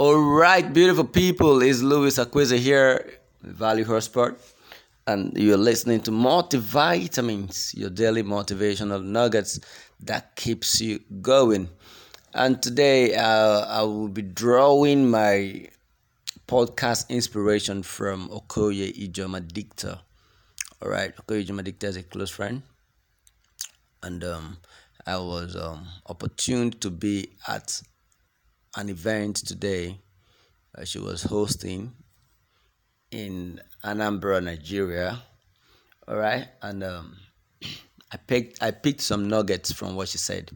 All right, beautiful people, it's Louis Aquiza here, Value Hotspot, and you're listening to Multivitamins, your daily motivational nuggets that keeps you going. And today, uh, I will be drawing my podcast inspiration from Okoye Ijoma Dicta. All right, Okoye Ijoma Dicta is a close friend, and um, I was um, opportuned to be at an event today uh, she was hosting in Anambra, Nigeria. All right, and um, I picked I picked some nuggets from what she said.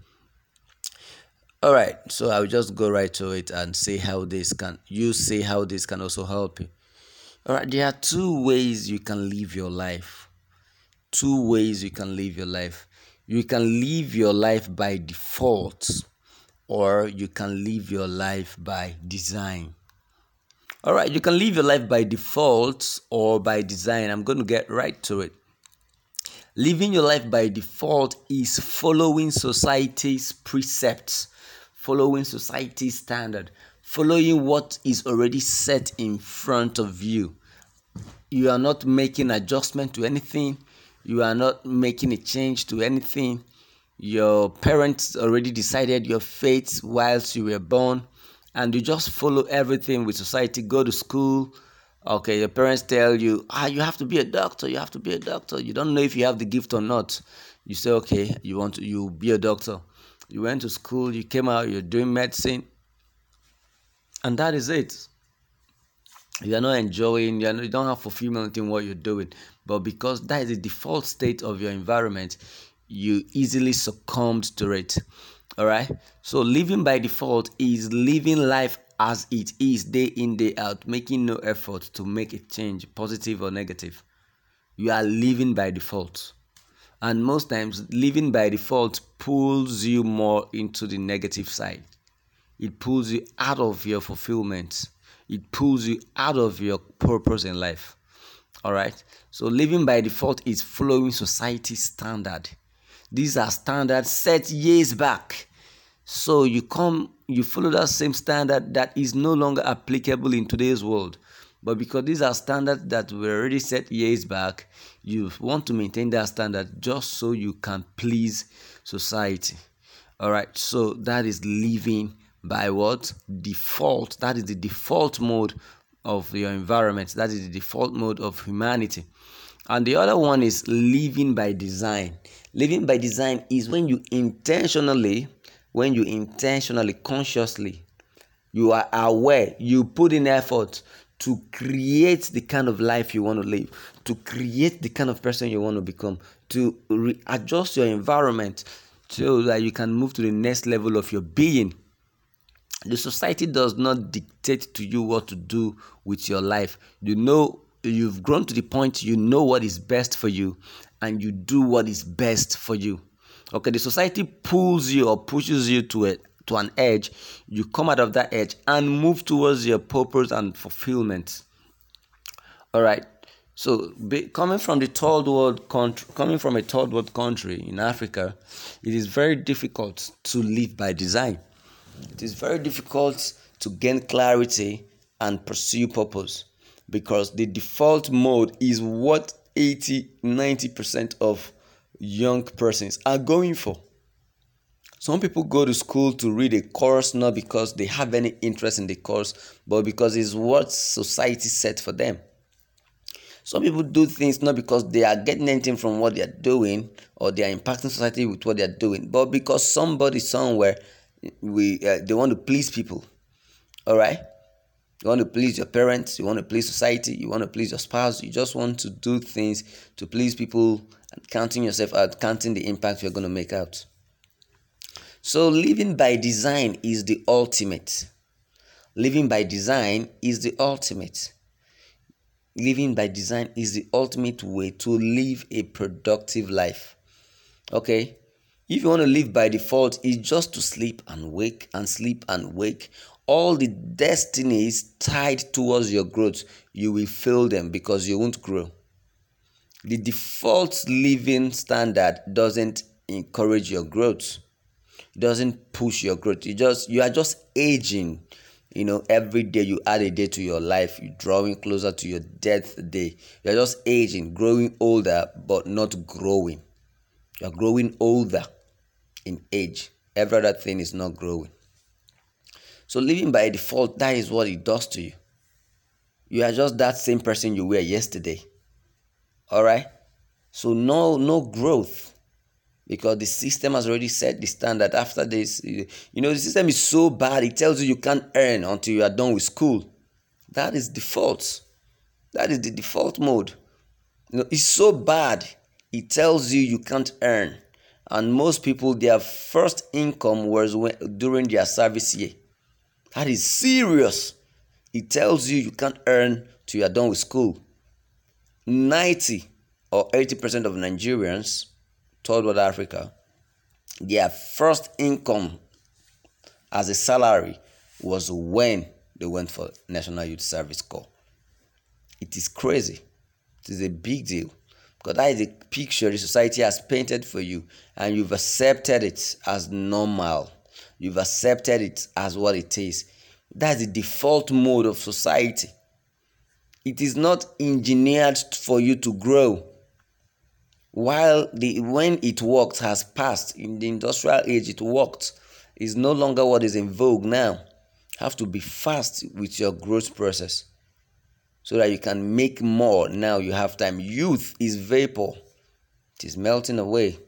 All right, so I'll just go right to it and see how this can you see how this can also help you. All right, there are two ways you can live your life. Two ways you can live your life. You can live your life by default or you can live your life by design. All right, you can live your life by default or by design. I'm going to get right to it. Living your life by default is following society's precepts, following society's standard, following what is already set in front of you. You are not making adjustment to anything. You are not making a change to anything your parents already decided your fate whilst you were born and you just follow everything with society. Go to school. Okay your parents tell you ah you have to be a doctor you have to be a doctor. You don't know if you have the gift or not. You say okay you want to you be a doctor. You went to school you came out you're doing medicine and that is it. You are not enjoying you, not, you don't have fulfillment in what you're doing. But because that is the default state of your environment you easily succumbed to it. All right. So living by default is living life as it is day in, day out, making no effort to make a change, positive or negative. You are living by default. And most times, living by default pulls you more into the negative side. It pulls you out of your fulfillment. It pulls you out of your purpose in life. All right. So living by default is following society standard these are standards set years back. So you come, you follow that same standard that is no longer applicable in today's world. But because these are standards that were already set years back, you want to maintain that standard just so you can please society. All right, so that is living by what? Default. That is the default mode of your environment. That is the default mode of humanity. And the other one is living by design. Living by design is when you intentionally, when you intentionally, consciously, you are aware, you put in effort to create the kind of life you want to live, to create the kind of person you want to become, to adjust your environment so that you can move to the next level of your being. The society does not dictate to you what to do with your life. You know, you've grown to the point you know what is best for you and you do what is best for you. Okay, the society pulls you or pushes you to it to an edge, you come out of that edge and move towards your purpose and fulfillment. All right. So, be, coming from the third world country, coming from a third world country in Africa, it is very difficult to live by design. It is very difficult to gain clarity and pursue purpose because the default mode is what 80 90% of young persons are going for. Some people go to school to read a course not because they have any interest in the course, but because it's what society set for them. Some people do things not because they are getting anything from what they are doing or they are impacting society with what they are doing, but because somebody somewhere we uh, they want to please people. All right? You want to please your parents, you want to please society, you want to please your spouse, you just want to do things to please people and counting yourself out, counting the impact you're going to make out. So, living by design is the ultimate. Living by design is the ultimate. Living by design is the ultimate way to live a productive life. Okay? If you want to live by default, it's just to sleep and wake and sleep and wake all the destinies tied towards your growth, you will fail them because you won't grow. The default living standard doesn't encourage your growth. It doesn't push your growth. You just you are just aging. you know every day you add a day to your life you're drawing closer to your death day you're just aging growing older but not growing you're growing older in age every other thing is not growing so living by default that is what it does to you. You are just that same person you were yesterday. All right? So no no growth. Because the system has already set the standard. After this you know the system is so bad it tells you you can't earn until you are done with school. That is default. That is the default mode. You know it's so bad it tells you you can't earn. And most people their first income was when, during their service year that is serious it tells you you can't earn till you are done with school 90 or 80 percent of nigerians third world Africa, their first income as a salary was when they went for National Youth Service Corps. It is crazy. It is a big deal because that is a picture the society has painted for you and you've accepted it as normal. You've accepted it as what it is. That's the default mode of society. It is not engineered for you to grow. While the when it worked has passed in the industrial age it worked is no longer what is in vogue now. Have to be fast with your growth process so that you can make more. Now you have time. Youth is vapor. It is melting away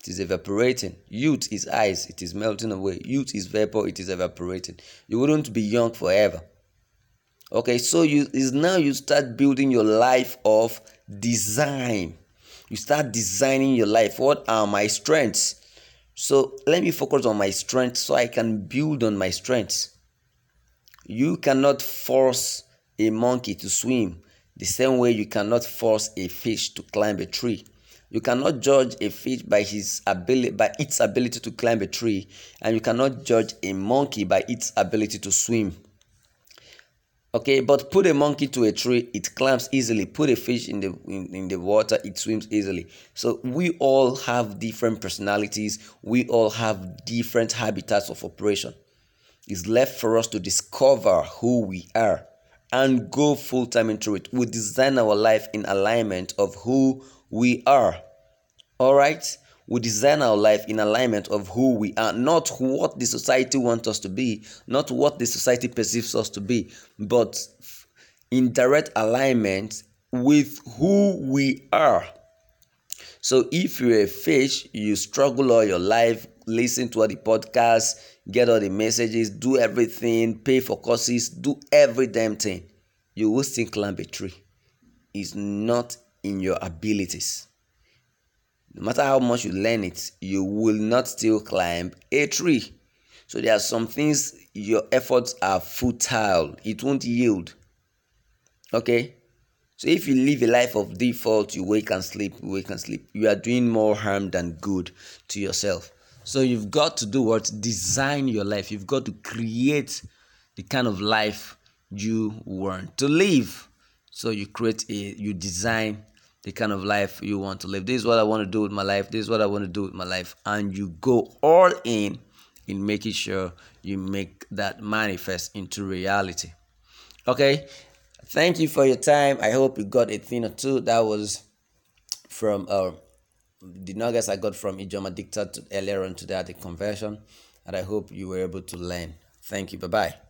it is evaporating. Youth is ice. It is melting away. Youth is vapor. It is evaporating. You wouldn't be young forever. Okay so you is now you start building your life of design. You start designing your life. What are my strengths? So let me focus on my strengths so i can build on my strengths. You cannot force a monkey to swim the same way you cannot force a fish to climb a tree you cannot judge a fish by his ability by its ability to climb a tree and you cannot judge a monkey by its ability to swim. Okay but put a monkey to a tree it climbs easily. Put a fish in the in, in, the water it swims easily. So we all have different personalities. We all have different habitats of operation. It's left for us to discover who we are and go full time into it. We design our life in alignment of who we are all right we design our life in alignment of who we are, not what the society wants us to be, not what the society perceives us to be, but in direct alignment with who we are. So if you're a fish, you struggle all your life, listen to all the podcasts, get all the messages, do everything, pay for courses, do every damn thing, you will still climb a tree. It's not in your abilities no matter how much you learn it, you will not still climb a tree. So there are some things your efforts are futile, it won't yield. Okay? So if you live a life of default, you wake and sleep, wake and sleep, you are doing more harm than good to yourself. So you've got to do what? Design your life. You've got to create the kind of life you want to live. So you create a you design the kind of life you want to live. This is what I want to do with my life. This is what I want to do with my life. And you go all in in making sure you make that manifest into reality. Okay. Thank you for your time. I hope you got a thing or two. That was from uh, the nuggets I got from Ijoma Dictator earlier on today at the conversion. And I hope you were able to learn. Thank you. Bye bye.